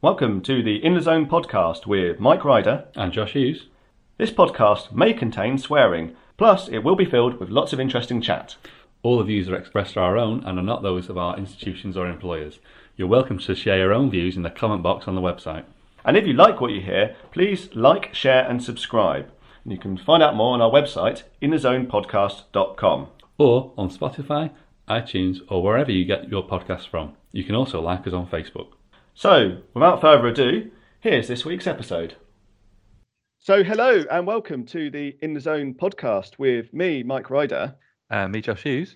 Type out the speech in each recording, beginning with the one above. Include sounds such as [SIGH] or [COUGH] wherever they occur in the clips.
Welcome to the In the Zone podcast with Mike Ryder and Josh Hughes. This podcast may contain swearing, plus, it will be filled with lots of interesting chat. All the views are expressed are our own and are not those of our institutions or employers. You're welcome to share your own views in the comment box on the website. And if you like what you hear, please like, share, and subscribe. And you can find out more on our website, inthezonepodcast.com. Or on Spotify, iTunes, or wherever you get your podcasts from. You can also like us on Facebook. So, without further ado, here's this week's episode. So, hello and welcome to the In the Zone podcast with me, Mike Ryder. And me, Josh Hughes.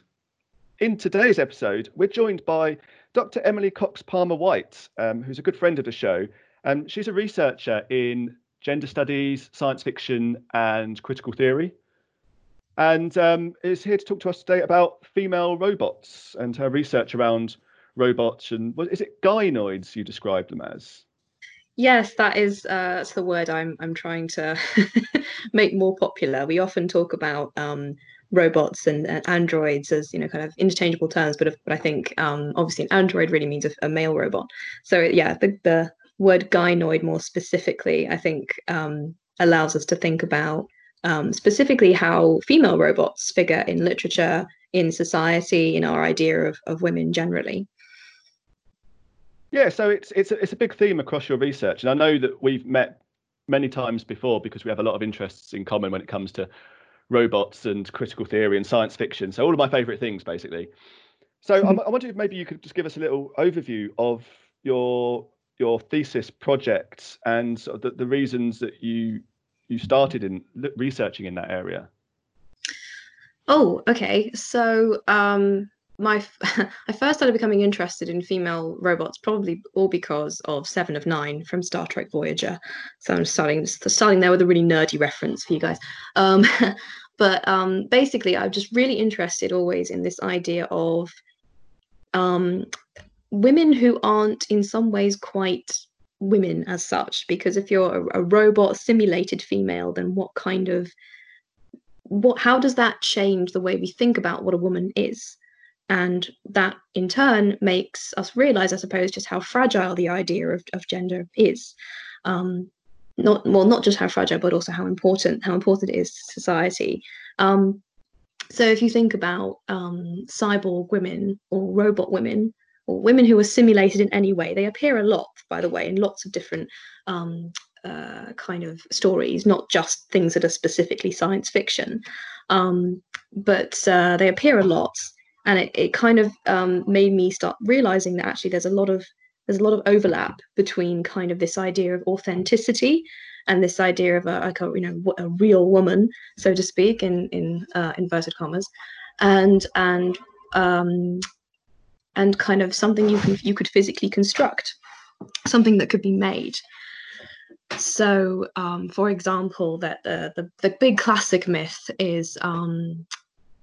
In today's episode, we're joined by Dr. Emily Cox Palmer White, um, who's a good friend of the show. Um, she's a researcher in gender studies, science fiction, and critical theory. And um, is here to talk to us today about female robots and her research around robots and what is it gynoids you describe them as? Yes, that is uh, that's the word I'm I'm trying to [LAUGHS] make more popular. We often talk about um, robots and, and, androids as you know kind of interchangeable terms, but, if, but I think um, obviously an android really means a, a, male robot. So yeah, the the word gynoid more specifically, I think um, allows us to think about um, specifically how female robots figure in literature, in society, in our idea of, of women generally. Yeah, so it's it's a, it's a big theme across your research, and I know that we've met many times before because we have a lot of interests in common when it comes to robots and critical theory and science fiction. So all of my favourite things, basically. So mm-hmm. I, I wonder if maybe you could just give us a little overview of your your thesis project and sort of the, the reasons that you you started in researching in that area. Oh, okay. So um, my [LAUGHS] I first started becoming interested in female robots probably all because of Seven of Nine from Star Trek Voyager. So I'm starting starting there with a really nerdy reference for you guys. Um, [LAUGHS] but um, basically, I'm just really interested always in this idea of um, women who aren't in some ways quite women as such. Because if you're a, a robot simulated female, then what kind of what how does that change the way we think about what a woman is? And that in turn makes us realize, I suppose, just how fragile the idea of, of gender is. Um, not well, not just how fragile, but also how important how important it is to society. Um, so if you think about um, cyborg women or robot women or women who are simulated in any way, they appear a lot, by the way, in lots of different um, uh, kind of stories, not just things that are specifically science fiction. Um, but uh, they appear a lot and it, it kind of um, made me start realizing that actually there's a lot of there's a lot of overlap between kind of this idea of authenticity and this idea of a, like a you know a real woman so to speak in in uh, inverted commas. And and um, and kind of something you can you could physically construct something that could be made. So um, for example that the, the the big classic myth is um,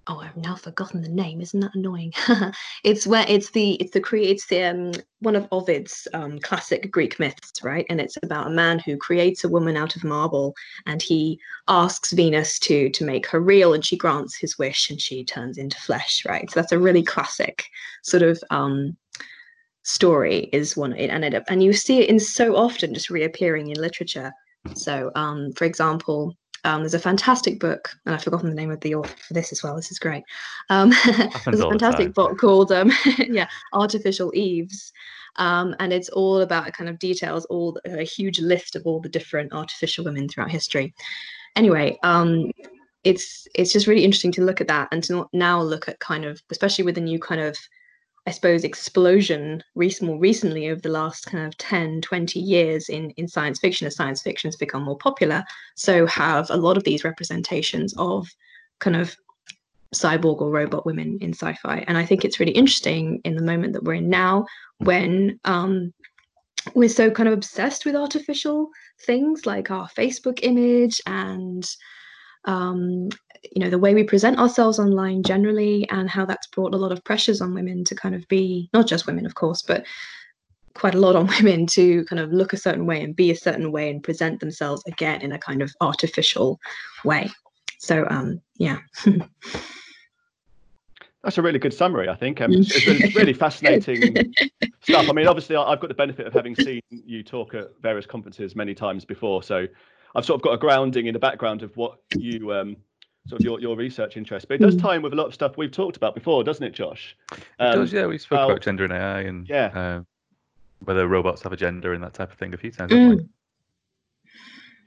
oh i've now forgotten the name. Isn't that annoying? [LAUGHS] It's where it's the it's the creates the um, one of ovid's um, classic greek myths right? And it's about a man who creates a woman out of marble and he asks venus to to make her real and she grants his wish and she turns into flesh right? So that's a really classic sort of um story is one and it and you see it in so often just reappearing in literature. So um for example um, there's a fantastic book, and I've forgotten the name of the author for this as well. This is great. Um, [LAUGHS] there's a fantastic book called um, [LAUGHS] yeah, Artificial Eves, um, and it's all about it kind of details all a huge list of all the different artificial women throughout history. Anyway, um, it's it's just really interesting to look at that and to now look at kind of especially with the new kind of I suppose, explosion more recently over the last kind of 10, 20 years in, in science fiction as science fiction has become more popular. So have a lot of these representations of kind of cyborg or robot women in sci-fi. And I think it's really interesting in the moment that we're in now when um, we're so kind of obsessed with artificial things like our Facebook image and um, you know the way we present ourselves online generally and how that's brought a lot of pressures on women to kind of be not just women of course but quite a lot on [LAUGHS] women to kind of look a certain way and be a certain way and present themselves again in a kind of artificial way so um yeah [LAUGHS] That's a really good summary, I think. Um, it's, it's really [LAUGHS] fascinating stuff. I mean, obviously, I've got the benefit of having seen you talk at various conferences many times before, so I've sort of got a grounding in the background of what you um, sort of your, your research interest. But it does tie in with a lot of stuff we've talked about before, doesn't it, Josh? Um, it does, yeah. We spoke about gender and AI and yeah. Uh, whether robots have a gender and that type of thing a few times. Mm.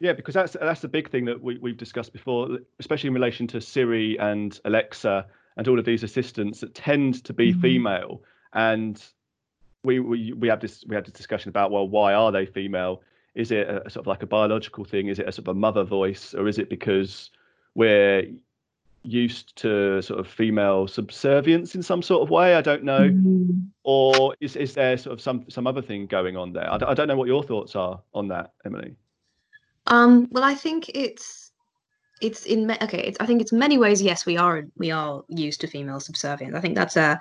Yeah, because that's that's the big thing that we, we've discussed before, especially in relation to Siri and Alexa and all of these assistants that tend to be mm-hmm. female. And we, we we have this we had this discussion about well, why are they female? Is it a, sort of like a biological thing? Is it a sort of a mother voice, or is it because we're used to sort of female subservience in some sort of way? I don't know. Mm-hmm. Or is is there sort of some some other thing going on there? I, I don't know what your thoughts are on that, Emily. Um, well, I think it's it's in okay. It's I think it's many ways. Yes, we are we are used to female subservience. I think that's a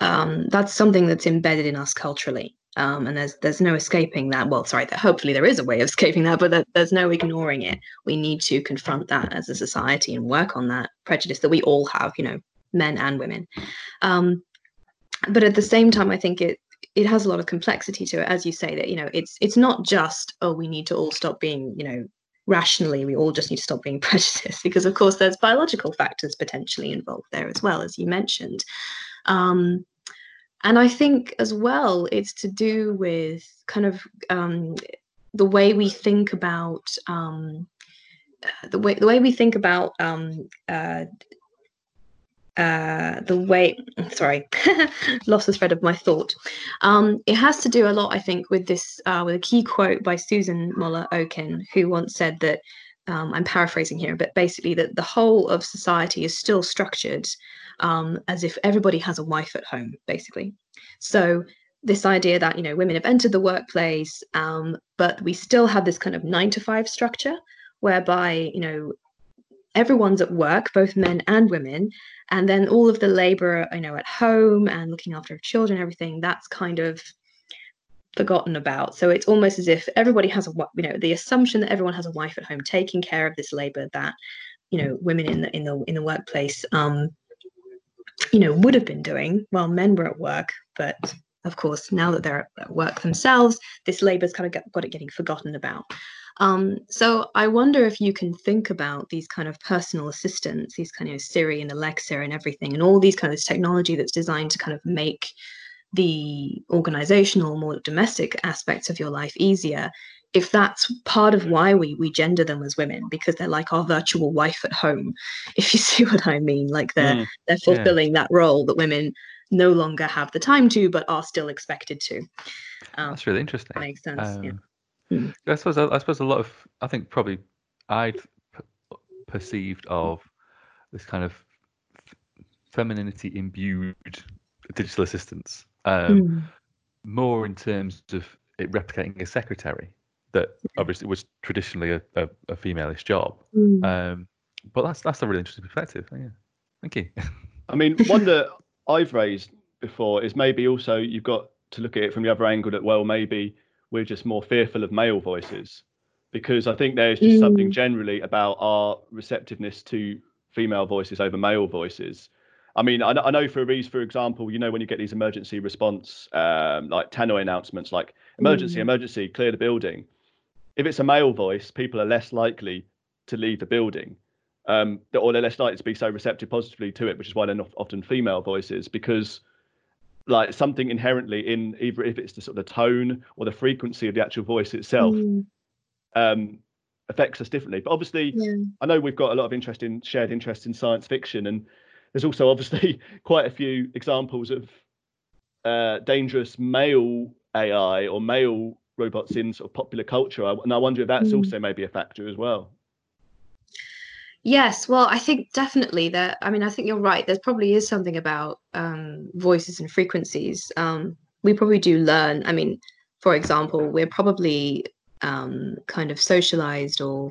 um, that's something that's embedded in us culturally. Um, and there's there's no escaping that. Well, sorry, that hopefully there is a way of escaping that, but there's no ignoring it. We need to confront that as a society and work on that prejudice that we all have, you know, men and women. Um, but at the same time, I think it it has a lot of complexity to it, as you say that you know it's it's not just oh we need to all stop being you know rationally we all just need to stop being [LAUGHS] prejudiced because of course there's biological factors potentially involved there as well as you mentioned um, and i think as well it's to do with kind of um, the way we think about um, the way the way we think about um, uh, uh, the way sorry [LAUGHS] lost the thread of my thought. Um, it has to do a lot i think with this uh, with a key quote by susan moller okin who once said that um, i'm paraphrasing here but basically that the whole of society is still structured um, as if everybody has a wife at home basically. So this idea that you know women have entered the workplace um, but we still have this kind of nine to five structure whereby you know everyone's at work both men and women and then all of the labor you know at home and looking after children everything that's kind of forgotten about. So it's almost as if everybody has a you know the assumption that everyone has a wife at home taking care of this labor that you know women in the in the in the workplace um you know would have been doing while men were at work but of course now that they're at work themselves this labor's kind of got, it getting forgotten about um, so I wonder if you can think about these kind of personal assistants, these kind of Siri and Alexa and everything, and all these kind of technology that's designed to kind of make the organizational, more domestic aspects of your life easier. If that's part of why we we gender them as women, because they're like our virtual wife at home, [LAUGHS] if you see what I mean, like they're mm, they're fulfilling yeah. that role that women no longer have the time to, but are still expected to. Um, that's really interesting. that Makes sense. Um, yeah. Mm. I suppose I, suppose a lot of I think probably I'd p- perceived of this kind of femininity imbued digital assistants um, mm. more in terms of it replicating a secretary that obviously was traditionally a, a, a femaleish job. Mm. Um, but that's that's a really interesting perspective. Yeah. Thank you. [LAUGHS] I mean, one that I've raised before is maybe also you've got to look at it from the other angle that well maybe we're just more fearful of male voices because I think there's just mm. something generally about our receptiveness to female voices over male voices. I mean, I, I know for Reese, for example, you know, when you get these emergency response, um, like tannoy announcements, like emergency, mm. emergency, clear the building. If it's a male voice, people are less likely to leave the building, um, or they're less likely to be so receptive positively to it, which is why they're not often female voices because like something inherently in either if it's the sort of the tone or the frequency of the actual voice itself mm. um, affects us differently. But obviously, yeah. I know we've got a lot of interest in shared interest in science fiction, and there's also obviously [LAUGHS] quite a few examples of uh, dangerous male AI or male robots in sort of popular culture, and I wonder if that's mm. also maybe a factor as well. Yes, well, I think definitely that. I mean, I think you're right. There probably is something about um, voices and frequencies. Um, we probably do learn. I mean, for example, we're probably um, kind of socialized or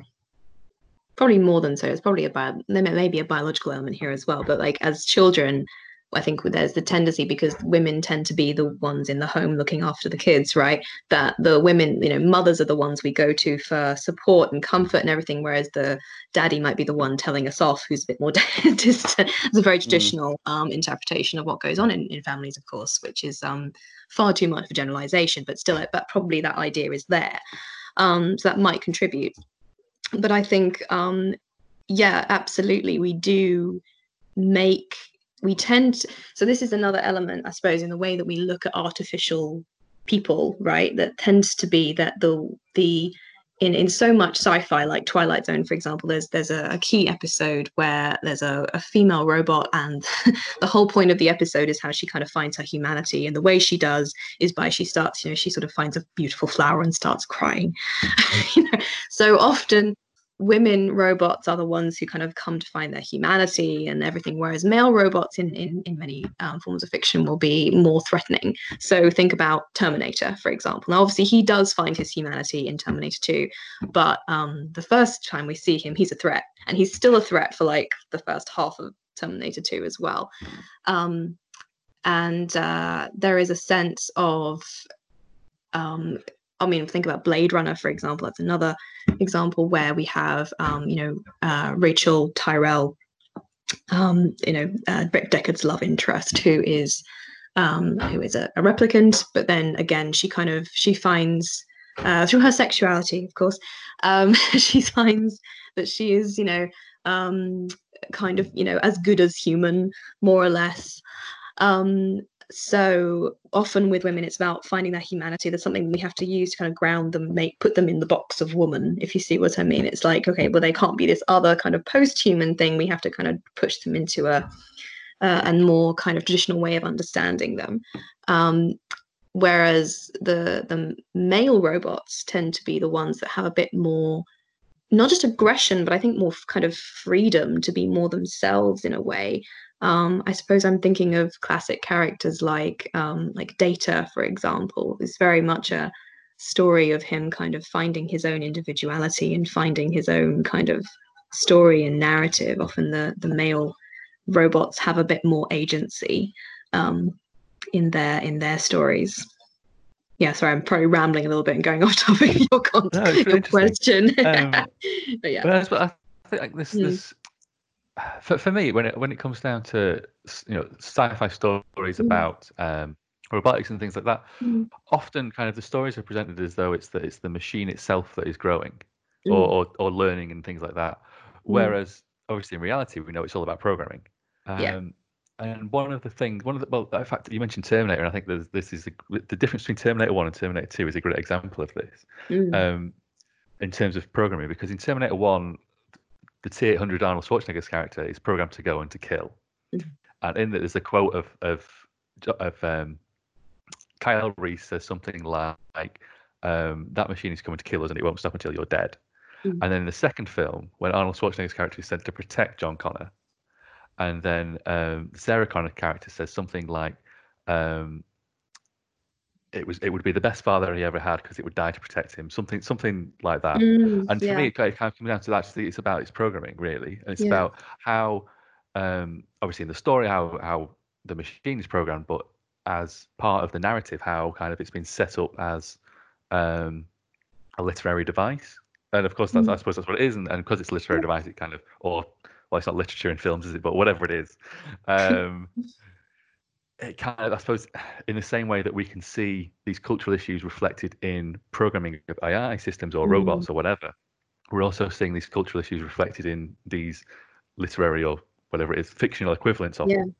probably more than so. It's probably a bio, there may be a biological element here as well. But like as children, I think there's the tendency because women tend to be the ones in the home looking after the kids, right? That the women, you know, mothers are the ones we go to for support and comfort and everything, whereas the daddy might be the one telling us off, who's a bit more [LAUGHS] distant. It's a very mm. traditional mm. um, interpretation of what goes on in, in families, of course, which is um, far too much for generalization, but still, but probably that idea is there. Um, so that might contribute. But I think, um, yeah, absolutely, we do make we tend to, so this is another element i suppose in the way that we look at artificial people right? That tends to be that the the in in so much sci-fi like twilight zone for example there's there's a, a key episode where there's a, a female robot and [LAUGHS] the whole point of the episode is how she kind of finds her humanity. And the way she does is by she starts you know she sort of finds a beautiful flower and starts crying. [LAUGHS] You know so often women robots are the ones who kind of come to find their humanity and everything whereas male robots in in, in many um, forms of fiction will be more threatening. So think about terminator for example. Now obviously he does find his humanity in terminator 2 but um, the first time we see him he's a threat and he's still a threat for like the first half of terminator 2 as well. Um, and uh, there is a sense of um, I mean, think about Blade Runner, for example. That's another example where we have, um, you know, uh, Rachael Tyrell, um, you know, uh, Deckard's love interest, who is um, who is a, a, replicant, but then again, she kind of she finds uh, through her sexuality, of course, um, [LAUGHS] she finds that she is, you know, um, kind of, you know, as good as human, more or less. Um, so often with women it's about finding their humanity. There's something we have to use to kind of ground them make put them in the box of woman if you see what i mean. It's like okay well they can't be this other kind of post-human thing. We have to kind of push them into a uh, and more kind of traditional way of understanding them. Um, whereas the the male robots tend to be the ones that have a bit more not just aggression but i think more kind of freedom to be more themselves in a way um, I suppose I'm thinking of classic characters like um, like Data, for example. It's very much a story of him kind of finding his own individuality and finding his own kind of story and narrative. Often the the male robots have a bit more agency um, in their in their stories. Yeah, sorry, I'm probably rambling a little bit and going [LAUGHS] off topic your, con- no, your question. Um, [LAUGHS] but yeah, I think like this mm. this for, for me, when it when it comes down to you know sci-fi stories mm. about um, robotics and things like that, mm. often kind of the stories are presented as though it's the it's the machine itself that is growing mm. or, or, or learning and things like that. Mm. Whereas obviously in reality, we know it's all about programming. Um, yeah. And one of the things, one of the well, in fact, you mentioned Terminator, and I think there's, this is the, the difference between Terminator One and Terminator Two is a great example of this. Mm. Um, in terms of programming, because in Terminator One, the T800 Arnold Schwarzenegger's character is programmed to go and to kill. Mm-hmm. And in that, there's a quote of of of um, Kyle Reese says something like, um, "That machine is coming to kill us, and it won't stop until you're dead." Mm-hmm. And then in the second film, when Arnold Schwarzenegger's character is sent to protect John Connor, and then um, Sarah Connor's character says something like, um, it was it would be the best father he ever had because it would die to protect him something something like that mm, and for yeah. me it kind of comes down to that it's about its programming really and it's yeah. about how um, obviously in the story how how the machine is programmed but as part of the narrative how kind of it's been set up as um, a literary device and of course that's mm. i suppose that's what it is and, and because it's a literary device it kind of or well it's not literature in films is it but whatever it is um, [LAUGHS] it kind of, I suppose, in the same way that we can see these cultural issues reflected in programming of AI systems or mm. robots or whatever, we're also seeing these cultural issues reflected in these literary or whatever it is fictional equivalents of yeah. them.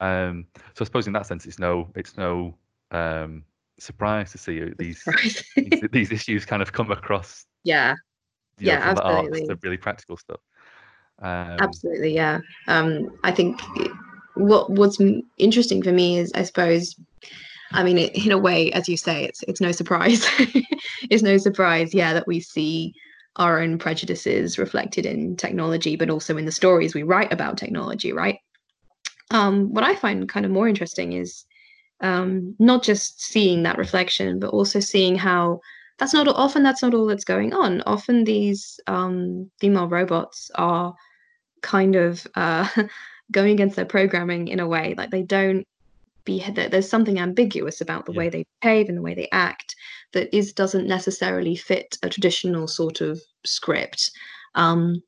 Um, so I suppose in that sense, it's no, it's no um, surprise to see these, these, [LAUGHS] these issues kind of come across. Yeah, you know, yeah, absolutely. The, the really practical stuff. Um, absolutely, yeah. Um, I think what what's interesting for me is, I suppose, I mean, it, in a way, as you say, it's it's no surprise. [LAUGHS] it's no surprise, yeah, that we see our own prejudices reflected in technology, but also in the stories we write about technology, right? Um, what I find kind of more interesting is um, not just seeing that reflection, but also seeing how that's not often that's not all that's going on. Often these um, female robots are kind of uh, [LAUGHS] going against their programming in a way like they don't be there's something ambiguous about the yeah. way they behave and the way they act that is doesn't necessarily fit a traditional sort of script. Um,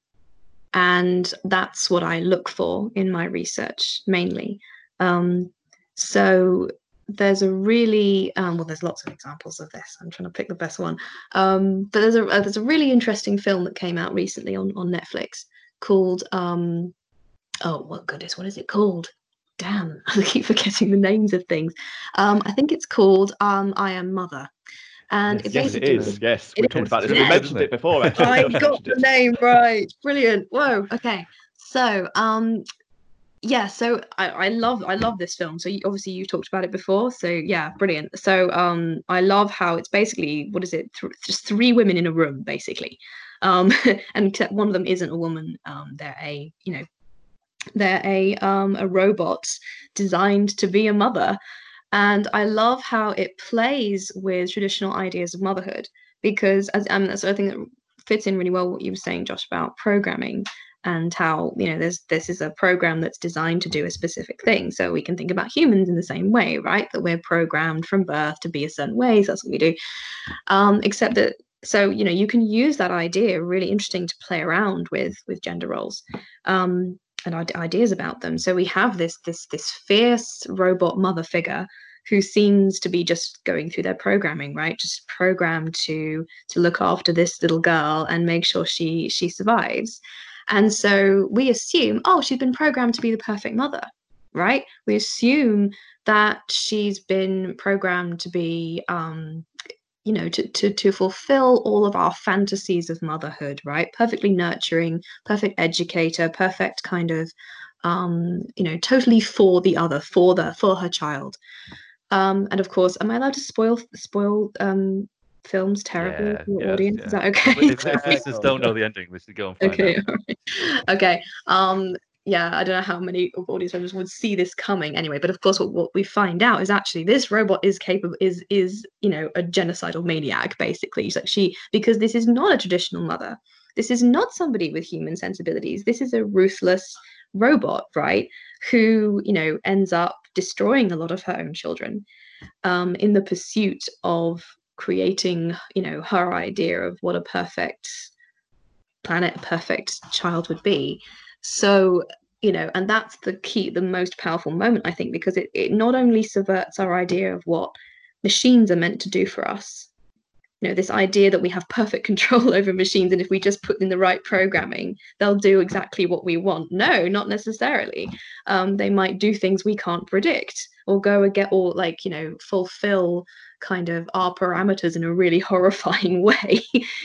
and that's what i look for in my research mainly. Um, so there's a really um, well there's lots of examples of this. I'm trying to pick the best one. Um, but there's a uh, there's a really interesting film that came out recently on on netflix called um, oh what goodness what is it called? Damn [LAUGHS] i keep forgetting the names of things. Um, i think it's called um, i am mother. And yes, yes it is. Yes we talked about this. [LAUGHS] We mentioned it before [LAUGHS] actually. i got the name right. Brilliant. Whoa. Okay. So um yeah so I, I love i love this film. So you, obviously you talked about it before. So yeah brilliant. So um i love how it's basically what is it? Th- just three women in a room basically. Um and except one of them isn't a woman. Um they're a you know they're a um a robot designed to be a mother. And i love how it plays with traditional ideas of motherhood because as um so i think that fits in really well what you were saying josh about programming and how you know there's this is a program that's designed to do a specific thing. So we can think about humans in the same way right? That we're programmed from birth to be a certain way so that's what we do. Um, except that so you know you can use that idea really interesting to play around with with gender roles. Um, and ideas about them. So we have this this this fierce robot mother figure who seems to be just going through their programming right? Just programmed to to look after this little girl and make sure she she survives. And so we assume, oh, she's been programmed to be the perfect mother, right? We assume that she's been programmed to be, um, you know, to, to, to fulfill all of our fantasies of motherhood, right? Perfectly nurturing, perfect educator, perfect kind of, um, you know, totally for the other, for the for her child. Um, and of course, am I allowed to spoil spoil um, films terrible yeah, for the audience. Yeah. Is that okay? If, if listeners [LAUGHS] don't know the ending, we should go and find okay, out. Right. Okay. Um yeah, I don't know how many of audience members would see this coming anyway, but of course what, what we find out is actually this robot is capable is is, you know, a genocidal maniac, basically. She's like she because this is not a traditional mother. This is not somebody with human sensibilities. This is a ruthless robot, right? Who, you know, ends up destroying a lot of her own children um, in the pursuit of creating you know her idea of what a perfect planet perfect child would be so you know and that's the key the most powerful moment i think because it, it not only subverts our idea of what machines are meant to do for us you know this idea that we have perfect [LAUGHS] control over machines and if we just put in the right programming they'll do exactly what we want. No not necessarily. Um, they might do things we can't predict or go and get all like you know fulfill kind of our parameters in a really [LAUGHS] horrifying way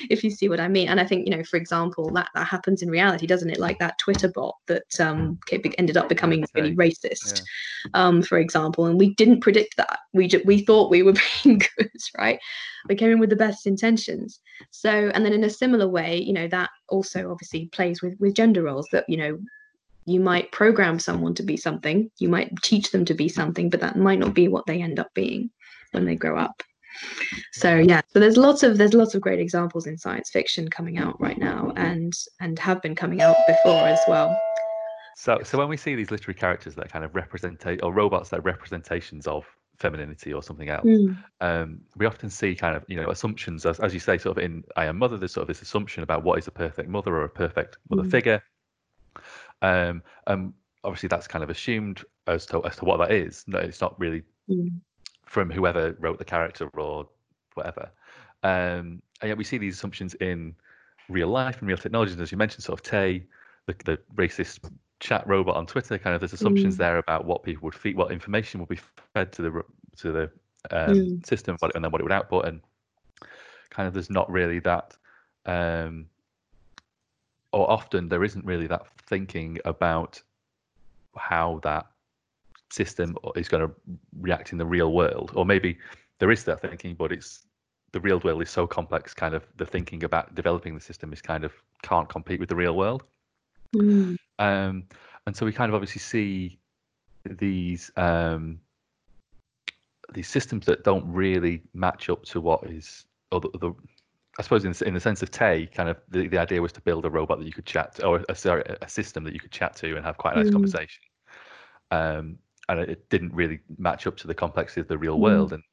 if you see what i mean. And i think you know for example that that happens in reality doesn't it? Like that twitter bot that um ended up becoming really racist yeah. um for example and we didn't predict that. We just we thought we were [LAUGHS] being good right? We came in with the best intentions. So and then in a similar way you know that also obviously plays with with gender roles that you know you might program someone to be something you might teach them to be something but that might not be what they end up being when they grow up so yeah so there's lots of there's lots of great examples in science fiction coming out right now and and have been coming out before as well so so when we see these literary characters that kind of represent or robots that are representations of femininity or something else mm. um, we often see kind of you know assumptions as, as you say sort of in i am mother there's sort of this assumption about what is a perfect mother or a perfect mother mm. figure um, um obviously that's kind of assumed as to as to what that is no it's not really mm from whoever wrote the character or whatever. Um, and yet we see these assumptions in real life and real technologies, as you mentioned, sort of Tay, the, the racist chat robot on Twitter. Kind of there's assumptions mm. there about what people would feed, what information would be fed to the to the um, mm. system, and then what it would output, and kind of there's not really that. Um, or often there isn't really that thinking about how that system is going to react in the real world, or maybe there is that thinking, but it's the real world is so complex. Kind of the thinking about developing the system is kind of can't compete with the real world. Mm. Um, and so we kind of obviously see these um, these systems that don't really match up to what is or the, the I suppose in, in the sense of Tay, kind of the, the idea was to build a robot that you could chat to, or a, sorry, a system that you could chat to and have quite a nice mm. conversation. um, and it didn't really match up to the complexity of the real Mm. world. And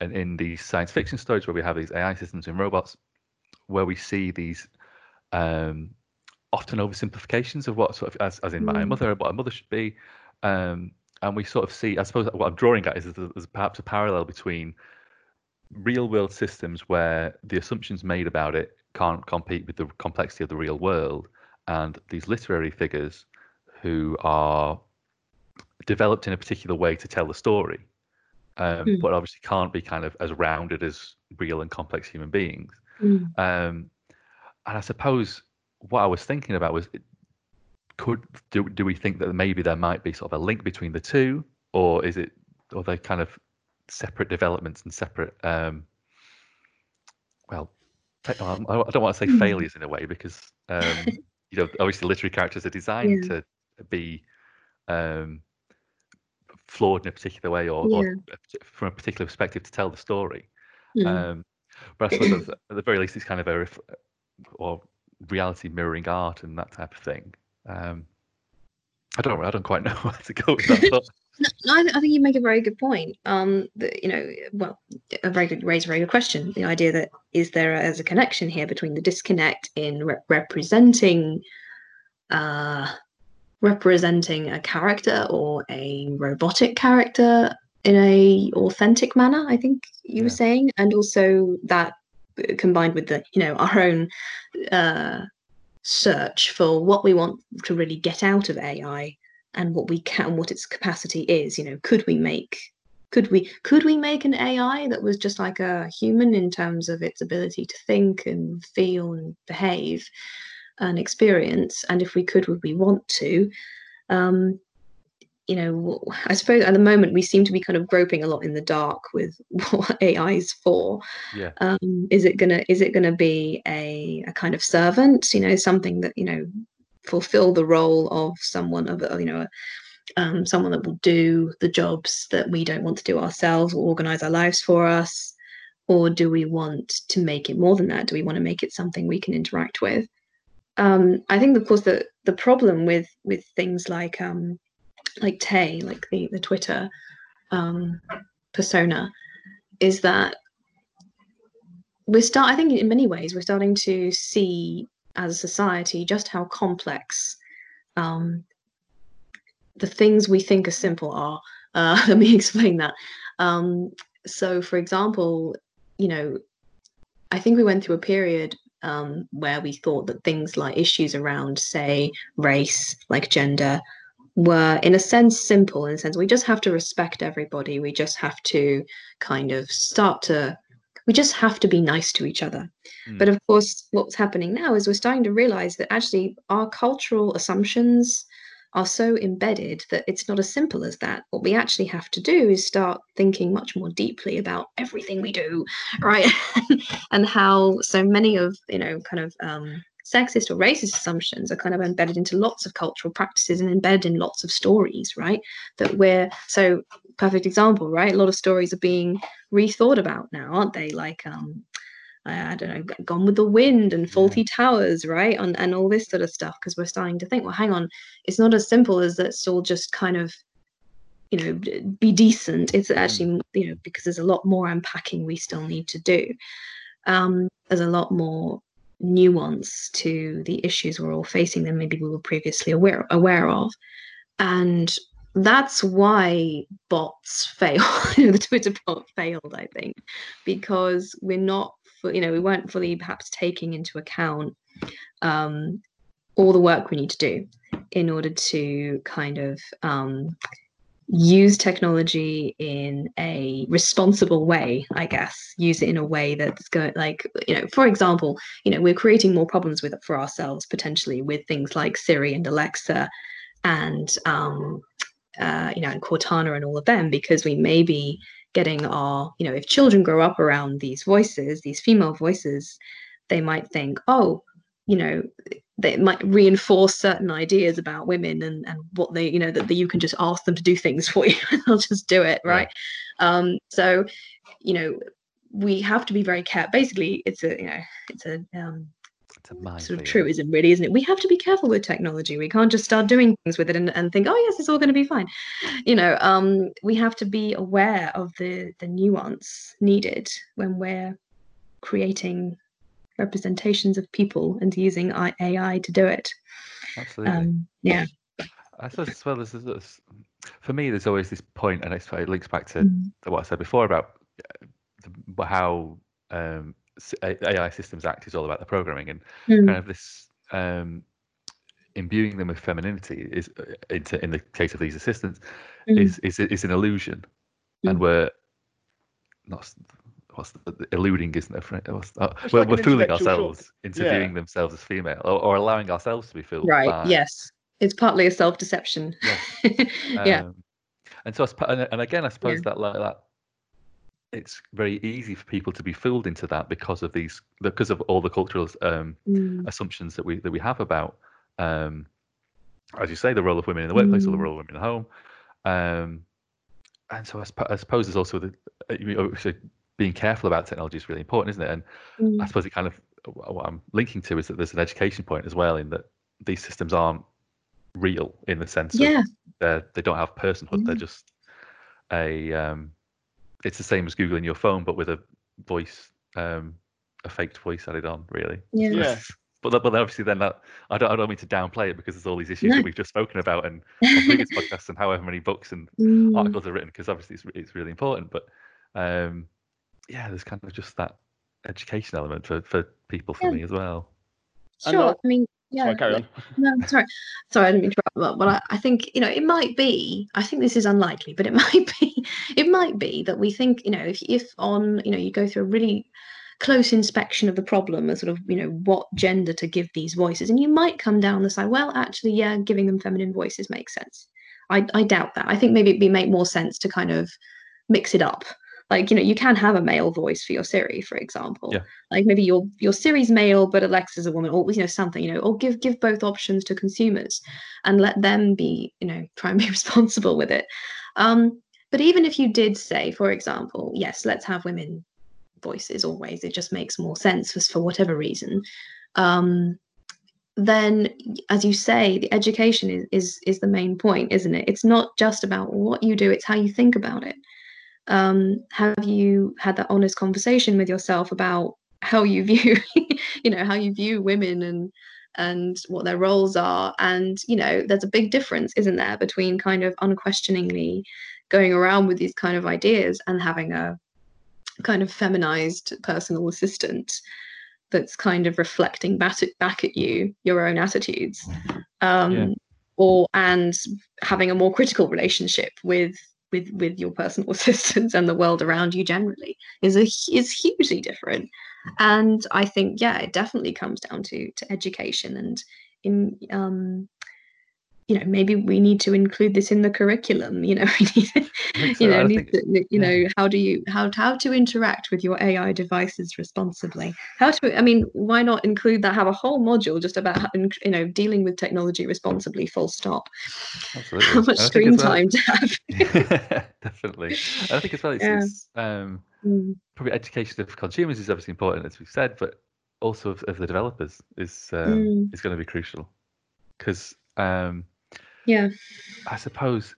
and in these science fiction stories where we have these AI systems and robots, where we see these um, often oversimplifications of what sort of as, as in my Mm. mother, what a mother should be, um, and we sort of see. I suppose what I'm drawing at is there's perhaps a parallel between real world systems where the assumptions made about it can't compete with the complexity of the real world, and these literary figures who are developed in a particular way to tell the story, um, Mm. but obviously can't be kind of as rounded as real and complex human beings. Mm. Um, and I suppose what I was thinking about was, could do do we think that maybe there might be sort of a link between the two, or is it, or they kind of separate developments and separate, um, well, I don't want to say Hmm. failures in a way because um, you know obviously literary characters are [LAUGHS] designed to be um, flawed in a particular way or, or Yeah. parti- from a particular perspective to tell the story. Mm. Um, but I suppose at at the very least, it's kind of a ref- or reality mirroring art and that type of thing. Um, I don't, I don't quite [LAUGHS] know where to go with that. No, I, th- I think you make a very good point. Um, that you know, well, a very good raise a very good question. The idea that is there as a connection here between the disconnect in re- representing, uh, representing a character or a robotic character in a authentic manner. I think you were saying, and also that combined with the you know our own uh, search for what we want to really get out of AI and what we can what its capacity is you know could we make could we could we make an ai that was just like a human in terms of its ability to think and feel and behave and experience? And if we could would we want to? Um you know i suppose at the moment we seem to be kind of groping a lot in the dark with [LAUGHS] what ai is for. Yeah, um, is it gonna is it gonna be a, a kind of servant you know something that you know fulfill the role of someone of you know um, someone that will do the jobs that we don't want to do ourselves or organize our lives for us? Or do we want to make it more than that? Do we want to make it something we can interact with? Um, i think of course the the problem with with things like um like tay like the the twitter um persona is that we're start i think in many ways we're starting to see as a society just how complex um, the things we think are simple are uh, [LAUGHS] let me explain that. Um, so for example you know i think we went through a period um, where we thought that things like issues around say race like gender were in a sense simple in a sense we just have to respect everybody. We just have to kind of start to we just have to be nice to each other. Mm. but of course what's happening now is we're starting to realize that actually our cultural assumptions are so embedded that it's not as simple as that. What we actually have to do is start thinking much more deeply about everything we do [LAUGHS] right? And how so many of you know kind of um sexist or racist assumptions are kind of embedded into lots of cultural practices and embedded in lots of stories right? That we're so perfect example right a lot of stories are being rethought about now aren't they like um I I don't know, Gone with the Wind and Fawlty Towers, right? And and all this sort of stuff, because we're starting to think, well, hang on, it's not as simple as let's all just kind of, you know, be decent. It's actually, you know, because there's a lot more unpacking we still need to do. Um, there's a lot more nuance to the issues we're all facing than maybe we were previously aware aware of, and that's why bots [LAUGHS] fail. [LAUGHS] the Twitter bot failed, I think, because we're not, you know, we weren't fully perhaps taking into account um, all the work we need to do in order to kind of um, use technology in a responsible way i guess use it in a way that's going like you know for example you know we're creating more problems with for ourselves potentially with things like siri and alexa and um uh, you know and cortana and all of them because we may be getting our you know if children grow up around these voices these female voices they might think oh you know they might reinforce certain ideas about women and, and what they you know that, that you can just ask them to do things [LAUGHS] for you and they'll just do it Yeah. right um so you know we have to be very careful basically it's a you know it's a um It's a sort of truism, really, isn't it? We have to be careful with technology. We can't just start doing things with it and, and think, oh yes, it's all going to be fine. You know, um, we have to be aware of the the nuance needed when we're creating representations of people and using AI to do it. Absolutely. Um, yeah. I suppose as well as this, for me, there's always this point, and it's, it links back to, Mm. to what I said before about uh, how um, AI systems act is all about the programming and Mm. kind of this um, imbuing them with femininity is uh, into, in the case of these assistants Mm. is, is is an illusion, and Mm. we're not what's the, the- eluding isn't. What's, uh, we're, like we're fooling intellectual short- ourselves into Yeah. viewing themselves as female or, or allowing ourselves to be fooled. Right. by- Yes. It's partly a self deception. [LAUGHS] yeah. Um, and so, I and, and again, I suppose that like that, it's very easy for people to be fooled into that because of these, because of all the cultural um, Mm. assumptions that we that we have about, um, as you say, the role of women in the workplace or the Mm. role of women at home. Um, and so, I, suppo- I suppose there's also the uh, you know, so being careful about technology is really important, isn't it? And I Mm. suppose it kind of what I'm linking to is that there's an education point as well in that these systems aren't real in the sense Yeah. they're, they don't have personhood. They're just a. Um, it's the same as googling your phone, but with a voice, um, a faked voice added on, really. Yeah. Yeah. [LAUGHS] But then- but obviously then that I don't I don't mean to downplay it because there's all these issues No. that we've just spoken about and [LAUGHS] on previous podcasts and however many books and Mm. articles are written because obviously it's, it's really important. But um, yeah, there's kind of just that education element for, for people for Yeah. me as well. Sure. I'll- I mean, yeah. Sorry, carry on. No, sorry, sorry, I didn't mean to interrupt. But, but I, I think you know it might be. I think this is unlikely, but it [LAUGHS] might be. It might be that we think you know if if on you know you go through a really close inspection of the problem and sort of you know what gender to give these voices, and you might come down the side. Well, actually, yeah, giving them feminine voices makes sense. I I doubt that. I think maybe it'd be make more sense to kind of mix it up. Like you know, you can have a male voice for your Siri, for example. Yeah. Like maybe your your Siri's male, but Alexa's a woman, or you know something. You know, or give give both options to consumers, and let them be you know try and be [LAUGHS] responsible with it. Um, but even if you did say, for example, yes, let's have women voices always, it just makes more sense for for whatever reason. Um, then as you say the education is, is is the main point isn't it it's not just about what you do it's how you think about it um have you had that honest conversation with yourself about how you view [LAUGHS] you know how you view women and and what their roles are? And you know there's a big difference isn't there between kind of unquestioningly going around with these kind of ideas and having a kind of feminized personal assistant that's kind of reflecting back at, back at you your own attitudes. Um Yeah. or and having a more critical relationship with with with your personal [LAUGHS] assistants and the world around you generally is a is hugely different. And i think yeah it definitely comes down to to education and in um you know maybe we need to include this in the curriculum you know [LAUGHS] we need so, you know need to, you yeah. know how do you how how to interact with your ai devices responsibly how to i mean why not include that have a whole module just about how, you know dealing with technology responsibly full stop Absolutely. how much And I think screen well- time to have [LAUGHS] Definitely. I think as well, it's, Yeah. it's um, Mm, probably education of consumers is obviously important, as we've said, but also of, of the developers is um, Mm. is going to be crucial because um, yeah I suppose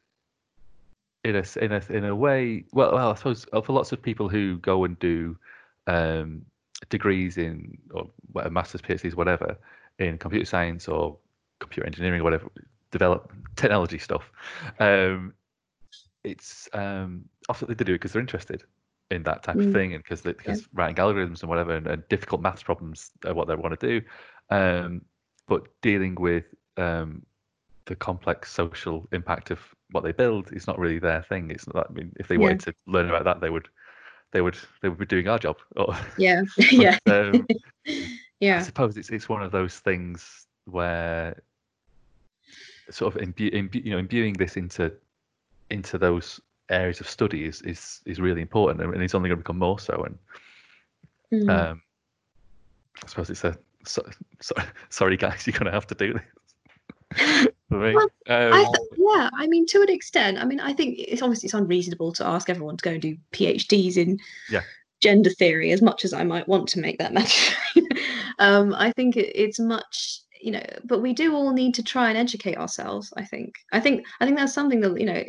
in a in a in a way, well, well, I suppose uh, for lots of people who go and do um, degrees in or masters, PhDs, whatever, in computer science or computer engineering or whatever, develop technology stuff. Um, it's um, often they do it because they're interested in that type Mm. of thing and because because writing algorithms and whatever and, and difficult maths problems are what they want to do. Um, but dealing with um, the complex social impact of what they build is not really their thing. It's not. I mean, if they Yeah. wanted to learn about that, they would, they would, they would be doing our job. [LAUGHS] Yeah [LAUGHS] [LAUGHS] yeah um, I suppose it's it's one of those things where sort of imbu- imbu- you know imbuing this into into those areas of study is is, is really important and it's only going to become more so and Mm. um I suppose it's a so, so, sorry guys you're going to have to do this Well, I um, th- yeah, I mean, to an extent. I mean, I think it's obviously it's unreasonable to ask everyone to go and do PhDs in Yeah. gender theory, as much as I might want to make that [LAUGHS] mandatory. um, I think it, it's much you know but we do all need to try and educate ourselves i think i think i think that's something that you know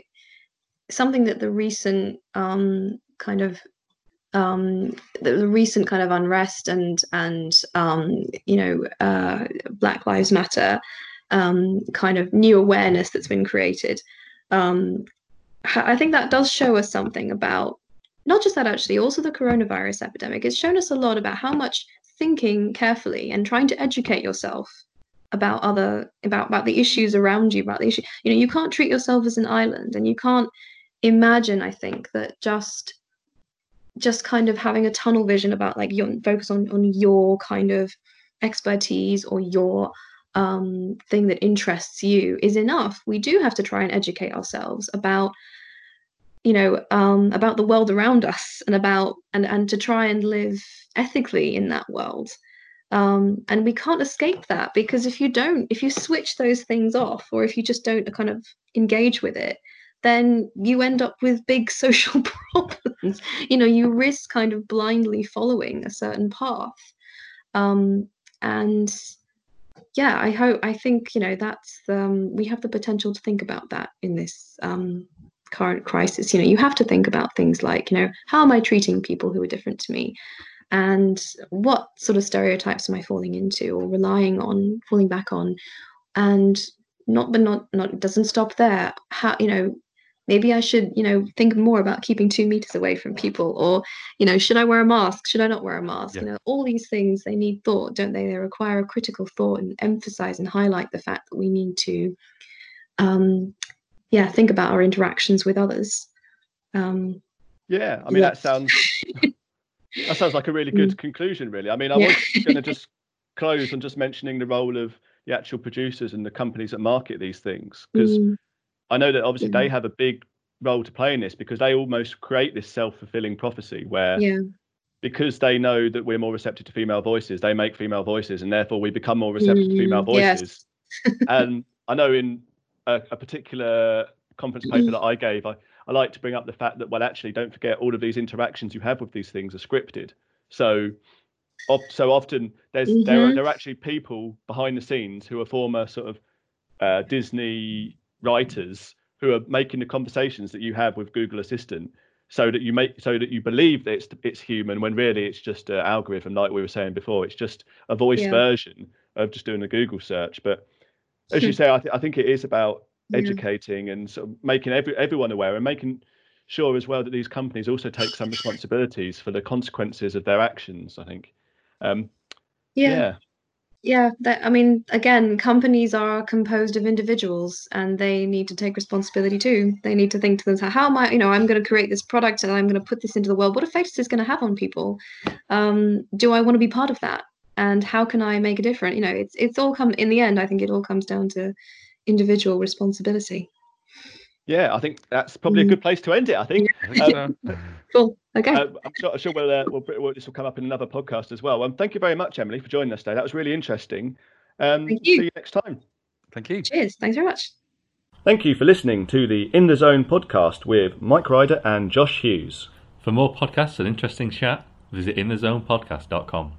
something that the recent um kind of um the recent kind of unrest and and um you know uh black lives matter um kind of new awareness that's been created. Um i think that does show us something about not just that actually also the coronavirus epidemic. It's shown us a lot about how much thinking carefully and trying to educate yourself about other about about the issues around you about the issue. You know you can't treat yourself as an island and you can't imagine i think that just just kind of having a tunnel vision about like your focus on on your kind of expertise or your um, thing that interests you is enough. We do have to try and educate ourselves about you know um, about the world around us and about and and to try and live ethically in that world. Um, and we can't escape that because if you don't if you switch those things off or if you just don't kind of engage with it then you end up with big [LAUGHS] social problems. You know you risk kind of blindly following a certain path. Um, and yeah i hope i think you know that's um, we have the potential to think about that in this um, current crisis. You know you have to think about things like you know how am i treating people who are different to me? And what sort of stereotypes am i falling into or relying on falling back on? And not but not not it doesn't stop there. How you know maybe i should you know think more about keeping two meters away from people or you know should i wear a mask should i not wear a mask yeah. you know all these things they need thought don't they they require a critical thought and emphasize and highlight the fact that we need to um yeah think about our interactions with others um yeah i mean that sounds that sounds like a really [LAUGHS] good mm. conclusion, really. I mean, I yeah. was going to just [LAUGHS] close on just mentioning the role of the actual producers and the companies that market these things, because mm. I know that obviously yeah. they have a big role to play in this because they almost create this self-fulfilling prophecy where yeah. because they know that we're more receptive to female voices, they make female voices, and therefore we become more receptive mm. to female mm, voices. Yes. and I know in a, a particular conference paper that I gave, I I like to bring up the fact that well, actually, don't forget all of these interactions you have with these things are scripted. So, so often there's mm-hmm. there are there are actually people behind the scenes who are former sort of uh, Disney writers who are making the conversations that you have with Google Assistant so that you make so that you believe that it's it's human when really it's just an algorithm like we were saying before it's just a voice yeah. version of just doing a google search but as you say I, th- I think it is about educating and sort of making every, everyone aware and making sure as well that these companies also take some responsibilities for the consequences of their actions. I think. Um, yeah. yeah. Yeah, that, I mean, again, companies are composed of individuals, and they need to take responsibility too. They need to think to themselves, "How am I? You know, I'm going to create this product, and I'm going to put this into the world. What effect is this going to have on people? Um, do I want to be part of that? And how can I make a difference? You know, it's it's all come in the end. I think it all comes down to individual responsibility. Yeah, I think that's probably a good place to end it. I think. Um, [LAUGHS] cool. Okay. Uh, I'm sure, I'm sure we'll, uh, we'll, we'll, this will come up in another podcast as well. Um, thank you very much, Emily, for joining us today. That was really interesting. Um, thank you. See you next time. Thank you. Cheers. Thanks very much. Thank you for listening to the In the Zone podcast with Mike Ryder and Josh Hughes. For more podcasts and interesting chat, visit inthezonepodcast.com.